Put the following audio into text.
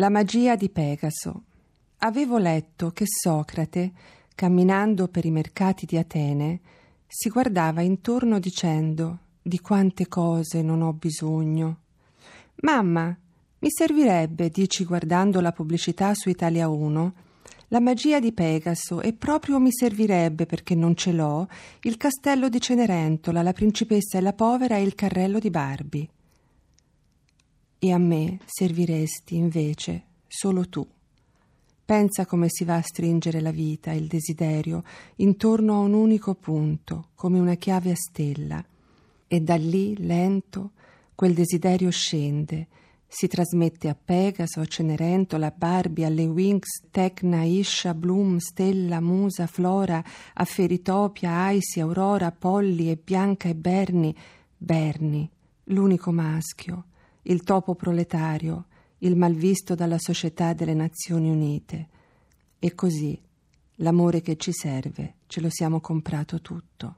La magia di Pegaso. Avevo letto che Socrate, camminando per i mercati di Atene, si guardava intorno dicendo di quante cose non ho bisogno. Mamma, mi servirebbe, dici guardando la pubblicità su Italia 1, la magia di Pegaso e proprio mi servirebbe, perché non ce l'ho, il castello di Cenerentola, la principessa e la povera e il carrello di Barbie. E a me serviresti invece solo tu. Pensa come si va a stringere la vita, il desiderio, intorno a un unico punto, come una chiave a stella. E da lì, lento, quel desiderio scende, si trasmette a Pegaso, a Cenerentola, a Barbie, alle Winx, Tecna, Isha, Bloom, Stella, Musa, Flora, a Feritopia, Aisi, Aurora, Polly e Bianca e Berni, Berni, l'unico maschio, il topo proletario, il malvisto dalla società delle Nazioni Unite. E così l'amore che ci serve ce lo siamo comprato tutto.